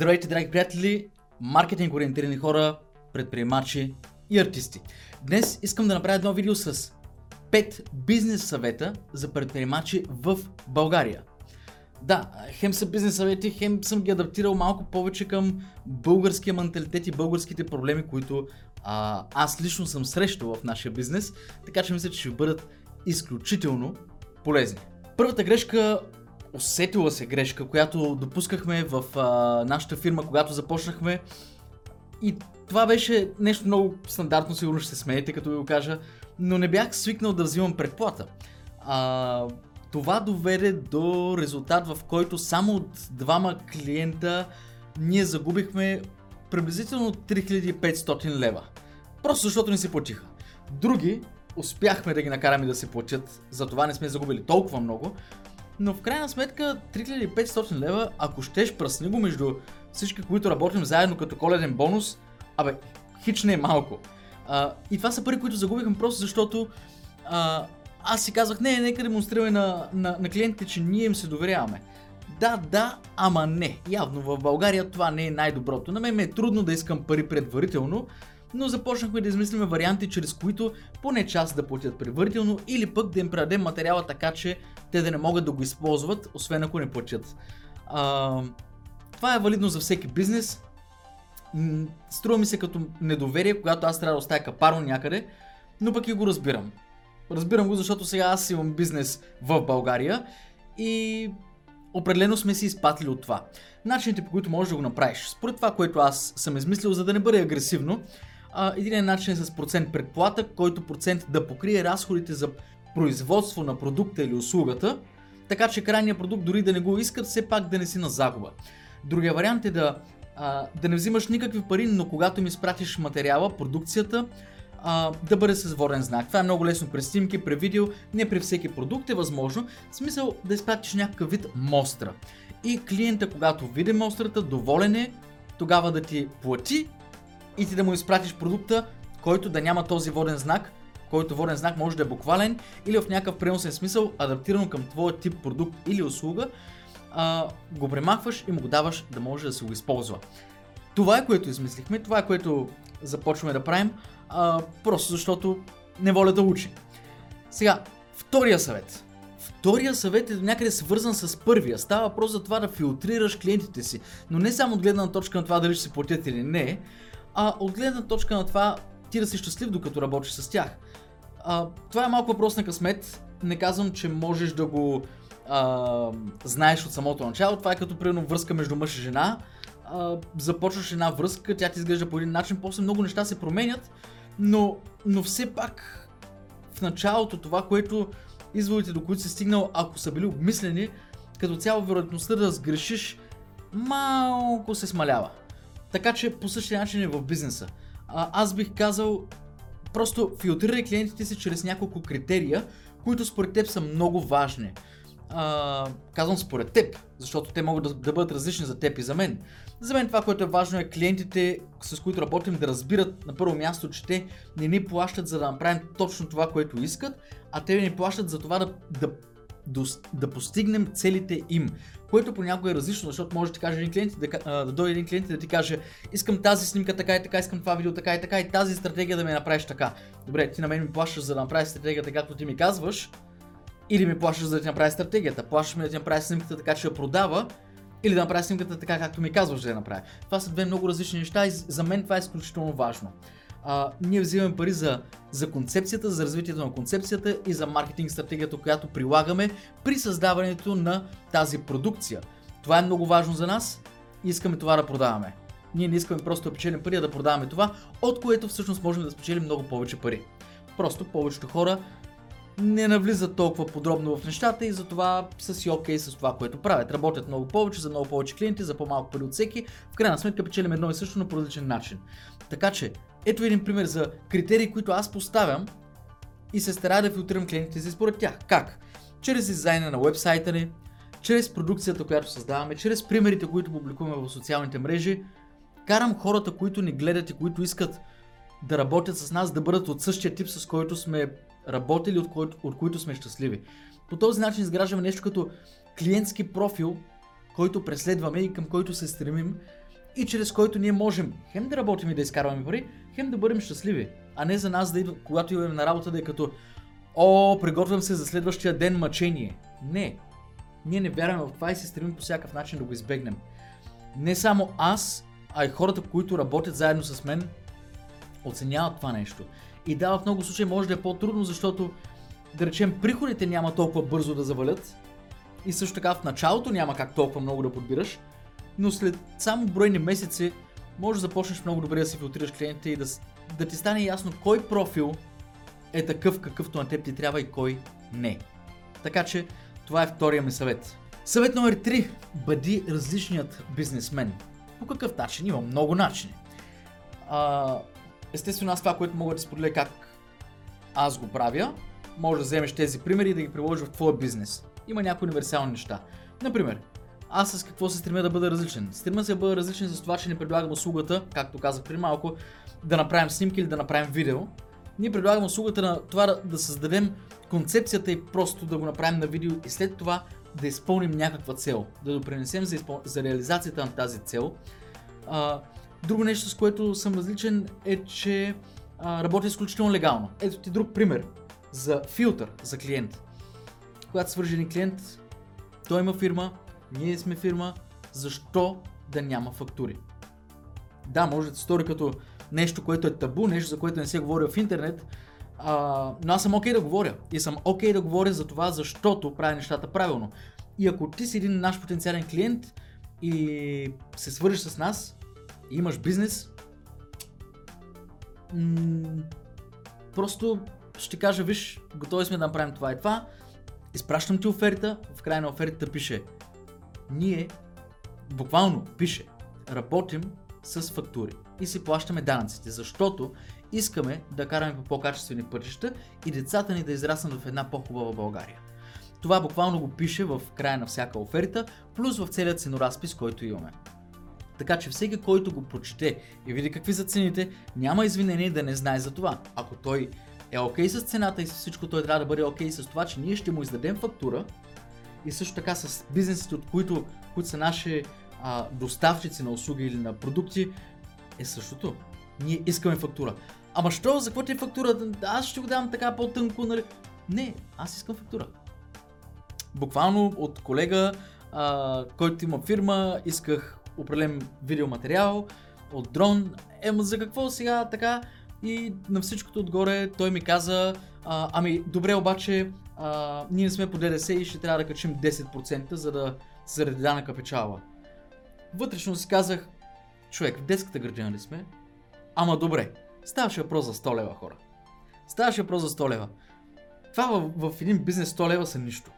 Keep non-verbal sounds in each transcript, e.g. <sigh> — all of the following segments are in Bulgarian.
Здравейте, драги приятели, маркетинг ориентирани хора, предприемачи и артисти. Днес искам да направя едно видео с 5 бизнес съвета за предприемачи в България. Да, хем са бизнес съвети, хем съм ги адаптирал малко повече към българския менталитет и българските проблеми, които а, аз лично съм срещал в нашия бизнес, така че мисля, че ще бъдат изключително полезни. Първата грешка усетила се грешка, която допускахме в а, нашата фирма, когато започнахме. И това беше нещо много стандартно, сигурно ще се смеете, като ви го кажа, но не бях свикнал да взимам предплата. А, това доведе до резултат, в който само от двама клиента ние загубихме приблизително 3500 лева. Просто защото не си платиха. Други успяхме да ги накараме да се платят, затова не сме загубили толкова много, но в крайна сметка 3500 лева, ако щеш пръсни го между всички, които работим заедно като коледен бонус, абе, хич не е малко. А, и това са пари, които загубихме просто защото а, аз си казах, не, нека демонстрираме на, на, на клиентите, че ние им се доверяваме. Да, да, ама не. Явно в България това не е най-доброто. На мен ми е трудно да искам пари предварително, но започнахме да измислиме варианти, чрез които поне част да платят предварително или пък да им предадем материала така, че те да не могат да го използват, освен ако не платят. А, това е валидно за всеки бизнес. Струва ми се като недоверие, когато аз трябва да оставя капарно някъде, но пък и го разбирам. Разбирам го, защото сега аз имам бизнес в България и определено сме си изпатили от това. Начините по които можеш да го направиш. Според това, което аз съм измислил, за да не бъде агресивно, един начин е с процент предплата, който процент да покрие разходите за производство на продукта или услугата, така че крайният продукт дори да не го искат, все пак да не си на загуба. Другия вариант е да, а, да не взимаш никакви пари, но когато им изпратиш материала, продукцията, а, да бъде с воден знак. Това е много лесно при снимки, при видео, не при всеки продукт е възможно. В смисъл да изпратиш някакъв вид мостра. И клиента, когато види мострата, доволен е, тогава да ти плати и ти да му изпратиш продукта, който да няма този воден знак, който воден знак може да е буквален или в някакъв преносен смисъл, адаптирано към твоя тип продукт или услуга, а, го премахваш и му го даваш да може да се го използва. Това е което измислихме, това е което започваме да правим, а, просто защото неволята учи. Сега, втория съвет. Втория съвет е до някъде свързан с първия. Става въпрос за това да филтрираш клиентите си. Но не само от гледна точка на това дали ще се платят или не, а от гледна точка на това ти да си щастлив докато работиш с тях. А, това е малко въпрос на късмет. Не казвам, че можеш да го а, знаеш от самото начало. Това е като примерно връзка между мъж и жена. А, започваш една връзка, тя ти изглежда по един начин, после много неща се променят, но, но все пак в началото това, което изводите до които си стигнал, ако са били обмислени, като цяло вероятността да сгрешиш малко се смалява. Така че по същия начин е в бизнеса. А, аз бих казал, просто филтрирай клиентите си чрез няколко критерия, които според теб са много важни. А, казвам според теб, защото те могат да, да бъдат различни за теб и за мен. За мен това, което е важно е клиентите, с които работим, да разбират на първо място, че те не ни плащат за да направим точно това, което искат, а те ни плащат за това да, да, да, постигнем целите им което понякога е различно, защото може да ти каже един клиент, да, да дойде един клиент и да ти каже, искам тази снимка така и така, искам това видео така и така и тази стратегия да ме направиш така. Добре, ти на мен ми плащаш за да направиш стратегията както ти ми казваш, или ми плащаш за да ти направи стратегията. Плащаш ми да ти направи снимката така, че я продава, или да направи снимката така, както ми казваш да я направи. Това са две много различни неща и за мен това е изключително важно а, ние взимаме пари за, за концепцията, за развитието на концепцията и за маркетинг стратегията, която прилагаме при създаването на тази продукция. Това е много важно за нас и искаме това да продаваме. Ние не искаме просто да печелим пари, а да продаваме това, от което всъщност можем да спечелим много повече пари. Просто повечето хора не навлизат толкова подробно в нещата и затова са си окей okay с това, което правят. Работят много повече, за много повече клиенти, за по-малко пари от всеки. В крайна сметка печелим едно и също, но по различен начин. Така че, ето един пример за критерии, които аз поставям и се старая да филтрирам клиентите си според тях. Как? Чрез дизайна на вебсайта ни, чрез продукцията, която създаваме, чрез примерите, които публикуваме в социалните мрежи, карам хората, които ни гледат и които искат да работят с нас, да бъдат от същия тип, с който сме работили, от, който, от които сме щастливи. По този начин изграждаме нещо като клиентски профил, който преследваме и към който се стремим и чрез който ние можем хем да работим и да изкарваме пари, хем да бъдем щастливи. А не за нас да идва, когато идваме на работа да е като О, приготвям се за следващия ден мъчение. Не. Ние не вярваме в това и се стремим по всякакъв начин да го избегнем. Не само аз, а и хората, които работят заедно с мен, оценяват това нещо. И да, в много случаи може да е по-трудно, защото, да речем, приходите няма толкова бързо да завалят. И също така в началото няма как толкова много да подбираш. Но след само бройни месеци може да започнеш много добре да си филтрираш клиентите и да, да ти стане ясно кой профил е такъв какъвто на теб ти трябва и кой не. Така че това е втория ми съвет. Съвет номер 3. Бъди различният бизнесмен. По какъв начин? Има много начини. А, естествено, аз това, което мога да споделя как аз го правя, може да вземеш тези примери и да ги приложиш в твоя бизнес. Има някои универсални неща. Например, аз с какво се стремя да бъда различен? Стремя се да бъда различен с това, че не предлагам услугата, както казах преди малко, да направим снимки или да направим видео. Ние предлагаме услугата на това да, да създадем концепцията и просто да го направим на видео и след това да изпълним някаква цел, да допринесем за, изпъл... за реализацията на тази цел. А, друго нещо, с което съм различен е, че а, работя изключително легално. Ето ти друг пример за филтър за клиент. Когато свържени клиент, той има фирма, ние сме фирма, защо да няма фактури? Да, може да се стори като нещо, което е табу, нещо, за което не се говори в интернет, а, но аз съм окей okay да говоря. И съм окей okay да говоря за това, защото правя нещата правилно. И ако ти си един наш потенциален клиент и се свържиш с нас, и имаш бизнес, м- просто ще кажа, виж, готови сме да направим това и това, изпращам ти оферта, в края на офертата пише, ние, буквално пише, работим с фактури и си плащаме данъците, защото искаме да караме по по-качествени пътища и децата ни да израснат в една по-хубава България. Това буквално го пише в края на всяка оферта, плюс в целият ценоразпис, който имаме. Така че всеки, който го прочете и види какви са цените, няма извинение да не знае за това. Ако той е окей okay с цената и с всичко, той трябва да бъде окей okay с това, че ние ще му издадем фактура и също така с бизнесите, от които, които са наши а, доставчици на услуги или на продукти, е същото. Ние искаме фактура. Ама що, за какво ти е фактура? Аз ще го дам така по-тънко, нали? Не, аз искам фактура. Буквално от колега, а, който има фирма, исках определен видеоматериал от дрон. Ема за какво сега така? И на всичкото отгоре той ми каза, а, ами добре обаче, а, ние сме по ДДС и ще трябва да качим 10% за да заради данъка печала. Вътрешно си казах, човек, в детската градина ли сме? Ама добре, ставаше въпрос за 100 лева хора. Ставаше въпрос за 100 лева. Това в, в един бизнес 100 лева са нищо.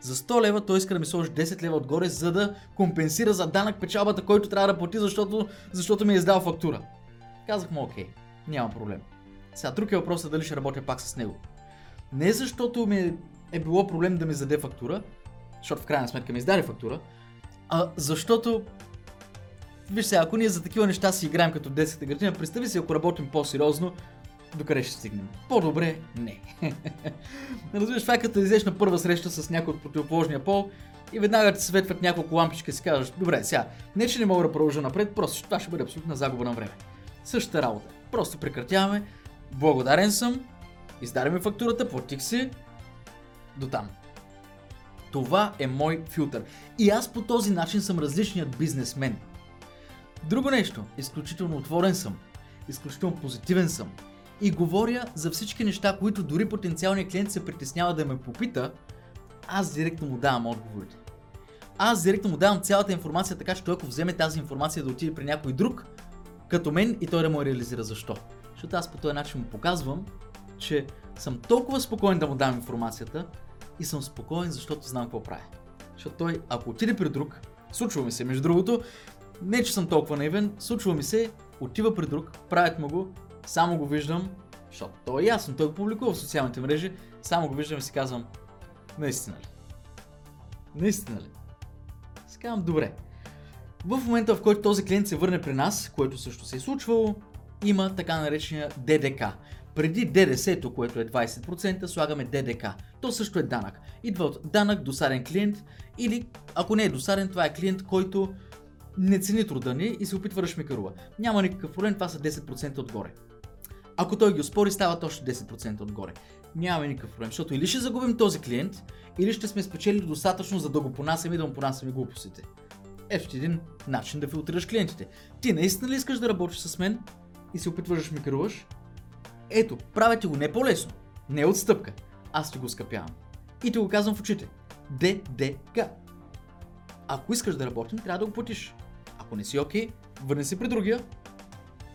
За 100 лева той иска да ми сложи 10 лева отгоре, за да компенсира за данък печалбата, който трябва да плати, защото, защото ми е издал фактура. Казах му, окей, няма проблем. Сега друг е въпросът дали ще работя пак с него. Не защото ми е било проблем да ми заде фактура, защото в крайна сметка ми издаде фактура, а защото Виж сега, ако ние за такива неща си играем като детската градина, представи си ако работим по-сериозно, докъде ще стигнем? По-добре не. <laughs> Разбираш, това е като излезеш на първа среща с някой от противоположния пол и веднага ти светват няколко лампички и си казваш, добре, сега, не че не мога да продължа напред, просто това ще бъде абсолютна загуба на време. Същата работа. Просто прекратяваме, благодарен съм, издаде ми фактурата, платих си, до там. Това е мой филтър. И аз по този начин съм различният бизнесмен. Друго нещо, изключително отворен съм, изключително позитивен съм и говоря за всички неща, които дори потенциалният клиент се притеснява да ме попита, аз директно му давам отговорите. Аз директно му давам цялата информация, така че той ако вземе тази информация да отиде при някой друг, като мен и той да му реализира защо. Защото аз по този начин му показвам, че съм толкова спокоен да му дам информацията и съм спокоен, защото знам какво правя. Защото той, ако отиде при друг, случва ми се, между другото, не, че съм толкова наивен, случва ми се, отива при друг, правят му го, само го виждам, защото то е ясно, той го публикува в социалните мрежи, само го виждам и си казвам, наистина ли? Наистина ли? Си казвам, добре. В момента, в който този клиент се върне при нас, което също се е случвало, има така наречения ДДК. Преди ДДС-то, което е 20%, слагаме ДДК. То също е данък. Идва от данък досаден клиент или ако не е досаден, това е клиент, който не цени труда ни и се опитва да шмикарува. Няма никакъв проблем, това са 10% отгоре. Ако той ги оспори, стават още 10% отгоре. Нямаме никакъв проблем, защото или ще загубим този клиент, или ще сме спечелили достатъчно, за да го понасяме и да му понасяме глупостите. Ето един начин да филтрираш клиентите. Ти наистина ли искаш да работиш с мен и се опитваш да шмикаруваш? Ето, правя ти го не по-лесно, не е отстъпка. Аз ти го скъпявам. И ти го казвам в очите. ДДК. Ако искаш да работим, трябва да го платиш. Ако не си окей, okay, върни се при другия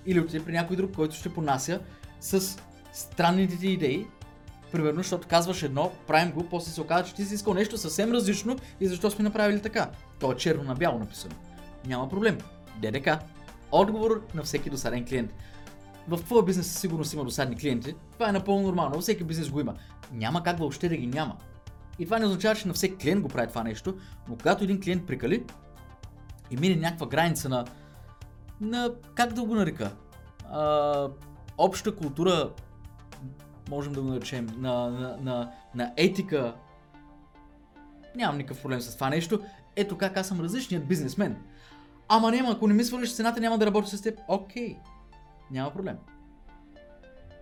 или отиде при някой друг, който ще понася с странните ти идеи. Примерно, защото казваш едно, правим го, после се оказва, че ти си искал нещо съвсем различно и защо сме направили така. То е черно на бяло написано. Няма проблем. ДДК. Отговор на всеки досаден клиент. В твоя бизнес със сигурност има досадни клиенти. Това е напълно нормално. Във всеки бизнес го има. Няма как въобще да ги няма. И това не означава, че на всеки клиент го прави това нещо, но когато един клиент прикали и мине някаква граница на, на как да го нарека, а, обща култура, можем да го наречем, на, на, на, на етика, нямам никакъв проблем с това нещо. Ето как аз съм различният бизнесмен. Ама няма, ако не ми свалиш цената, няма да работя с теб. Окей. Няма проблем.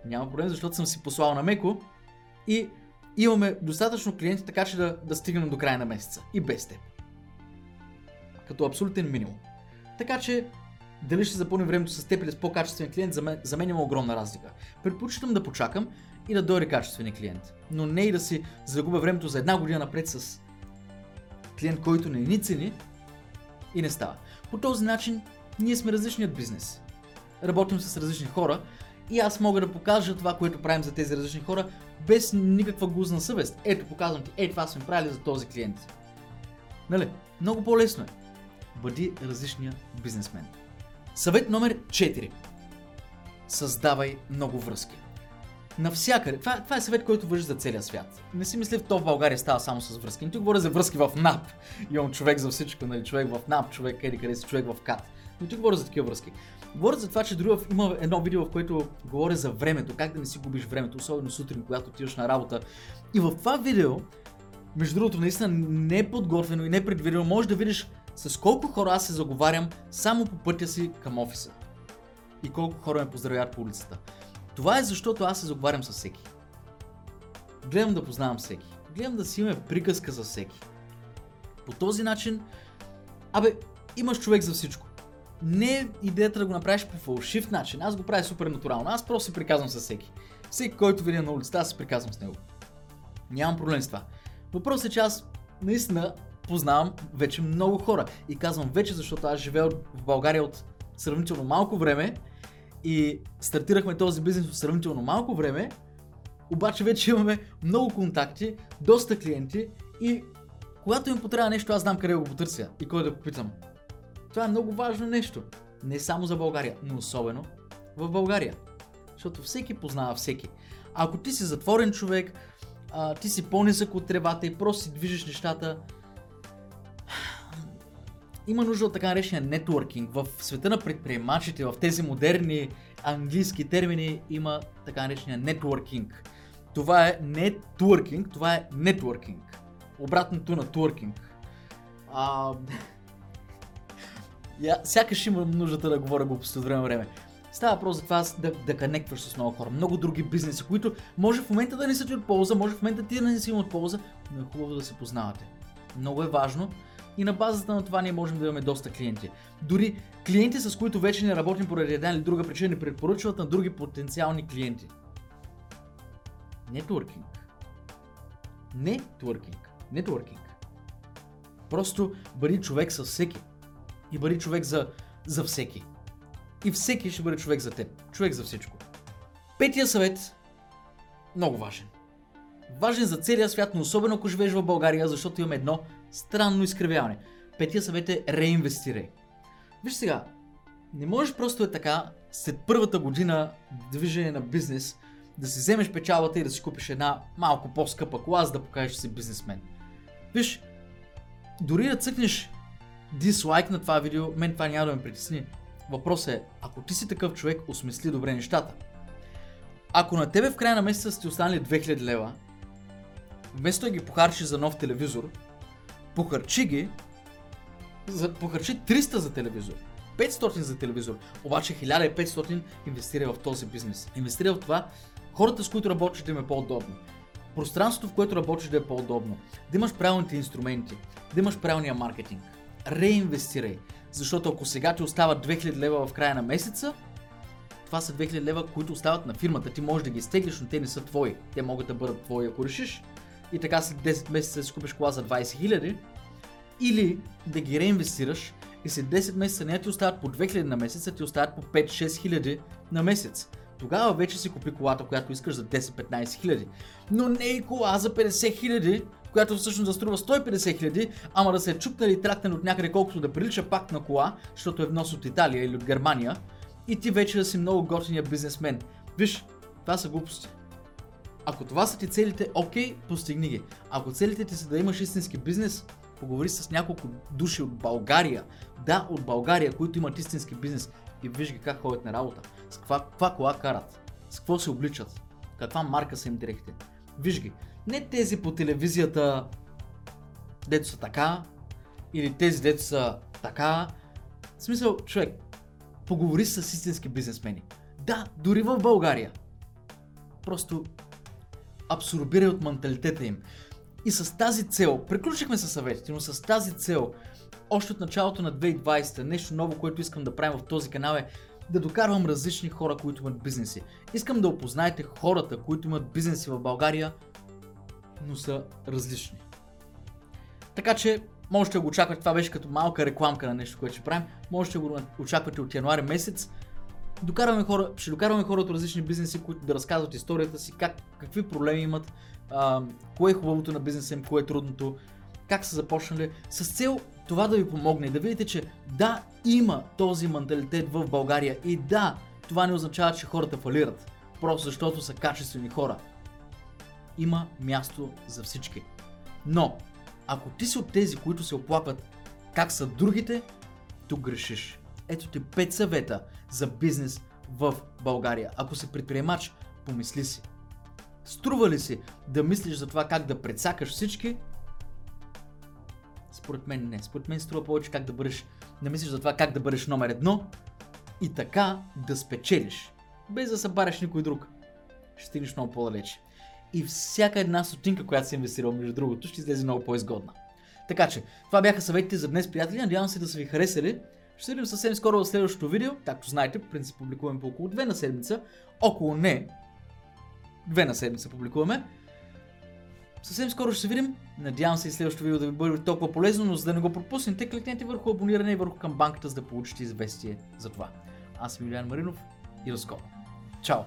Няма проблем, защото съм си послал на Меко и имаме достатъчно клиенти, така че да, да стигнем до края на месеца. И без теб. Като абсолютен минимум. Така че, дали ще запълним времето с теб или с по-качествен клиент, за мен, за мен има огромна разлика. Предпочитам да почакам и да дойде качествен клиент. Но не и да си загубя времето за една година напред с клиент, който не ни цени и не става. По този начин ние сме различният бизнес. Работим с различни хора и аз мога да покажа това, което правим за тези различни хора, без никаква гузна съвест. Ето, показвам ти, ето това сме правили за този клиент. Нали? Много по-лесно е. Бъди различния бизнесмен. Съвет номер 4. Създавай много връзки. Навсякъде. Това, това е съвет, който въжи за целия свят. Не си мисля, то в България става само с връзки. Не ти говоря за връзки в НАП. Имам човек за всичко, нали? човек в НАП, човек къде къде си, човек в КАТ. Но ти говоря за такива връзки. Говоря за това, че друга има едно видео, в което говоря за времето, как да не си губиш времето, особено сутрин, когато отиваш на работа. И в това видео, между другото, наистина не е подготвено и не е предвидено, може да видиш с колко хора аз се заговарям само по пътя си към офиса. И колко хора ме поздравят по улицата. Това е защото аз се заговарям с всеки. Гледам да познавам всеки. Гледам да си имаме приказка за всеки. По този начин, абе, имаш човек за всичко не идеята да го направиш по фалшив начин. Аз го правя супер натурално. Аз просто се приказвам с всеки. Всеки, който видя на улицата, аз се приказвам с него. Нямам проблем с това. Въпросът е, че аз наистина познавам вече много хора. И казвам вече, защото аз живея в България от сравнително малко време и стартирахме този бизнес от сравнително малко време, обаче вече имаме много контакти, доста клиенти и когато им потрябва нещо, аз знам къде го потърся и кой да попитам. Това е много важно нещо. Не само за България, но особено в България. Защото всеки познава всеки. Ако ти си затворен човек, а, ти си по-нисък от тревата и просто си движиш нещата, <sighs> има нужда от така наречения нетворкинг. В света на предприемачите, в тези модерни английски термини има така наречения нетворкинг. Това е не творкинг, това е нетворкинг. Обратното на творкинг. А, <laughs> я, сякаш имам нуждата да говоря глупости от време време. Става въпрос за това да, да конектваш с много хора. Много други бизнеси, които може в момента да не са ти от полза, може в момента ти да не си от полза, но е хубаво да се познавате. Много е важно и на базата на това ние можем да имаме доста клиенти. Дори клиенти, с които вече не работим поради една или друга причина, не препоръчват на други потенциални клиенти. Нетворкинг. Нетворкинг. Нетворкинг. Просто бъди човек със всеки и бъди човек за, за всеки. И всеки ще бъде човек за теб. Човек за всичко. Петия съвет, много важен. Важен за целия свят, но особено ако живееш в България, защото имаме едно странно изкривяване. Петия съвет е реинвестирай. Виж сега, не можеш просто е така, след първата година движение на бизнес, да си вземеш печалата и да си купиш една малко по-скъпа кола, за да покажеш, че си бизнесмен. Виж, дори да цъкнеш дислайк на това видео, мен това няма да ме притесни. Въпросът е, ако ти си такъв човек, осмисли добре нещата. Ако на тебе в края на месеца сте останали 2000 лева, вместо да ги похарчиш за нов телевизор, похарчи ги за, похарчи 300 за телевизор. 500 за телевизор. Обаче 1500 инвестира в този бизнес. Инвестира в това хората, с които работиш да им е по-удобно. Пространството, в което работиш да е по-удобно. Да имаш правилните инструменти. Да имаш правилния маркетинг. Реинвестирай. Защото ако сега ти остават 2000 лева в края на месеца, това са 2000 лева, които остават на фирмата. Ти можеш да ги изтеглиш, но те не са твои. Те могат да бъдат твои, ако решиш. И така след 10 месеца си купиш кола за 20 000. Или да ги реинвестираш и след 10 месеца не ти остават по 2000 на месец, а ти остават по 5-6 хиляди на месец. Тогава вече си купи колата, която искаш за 10-15 хиляди. Но не и кола за 50 хиляди, която всъщност да струва 150 хиляди, ама да се е чупнали и тракнали от някъде колкото да прилича пак на кола, защото е внос от Италия или от Германия, и ти вече да си много готиния бизнесмен. Виж, това са глупости. Ако това са ти целите, окей, постигни ги. Ако целите ти са да имаш истински бизнес, поговори с няколко души от България, да, от България, които имат истински бизнес и виж ги как ходят на работа, с каква, каква кола карат, с какво се обличат, каква марка са им дрехите. Виж ги. Не тези по телевизията, дето са така, или тези дето са така. В смисъл, човек, поговори с истински бизнесмени. Да, дори в България. Просто абсорбирай от менталитета им. И с тази цел, приключихме със съветите, но с тази цел, още от началото на 2020, нещо ново, което искам да правим в този канал е да докарвам различни хора, които имат бизнеси. Искам да опознаете хората, които имат бизнеси в България, но са различни. Така че, можете да го очаквате, това беше като малка рекламка на нещо, което ще правим, можете да го очаквате от януари месец. Докарваме хора, ще докарваме хора от различни бизнеси, които да разказват историята си, как, какви проблеми имат, а, кое е хубавото на бизнеса им, кое е трудното, как са започнали, с цел това да ви помогне да видите, че да, има този менталитет в България и да, това не означава, че хората фалират, просто защото са качествени хора. Има място за всички. Но, ако ти си от тези, които се оплакват как са другите, тук грешиш. Ето ти 5 съвета за бизнес в България. Ако си предприемач, помисли си. Струва ли си да мислиш за това как да предсакаш всички? Според мен не. Според мен струва повече как да бъдеш, да мислиш за това как да бъдеш номер едно и така да спечелиш. Без да събаряш никой друг. Ще стигнеш много по-далече. И всяка една сотинка, която си инвестирал, между другото, ще излезе много по-изгодна. Така че, това бяха съветите за днес, приятели. Надявам се да са ви харесали. Ще се видим съвсем скоро в следващото видео. Както знаете, по принцип публикуваме по около 2 на седмица. Около не, две на седмица публикуваме. Съвсем скоро ще се видим. Надявам се и следващото видео да ви бъде толкова полезно, но за да не го пропуснете, кликнете върху абониране и върху камбанката, за да получите известие за това. Аз съм Юлиан Маринов и до скоро. Чао!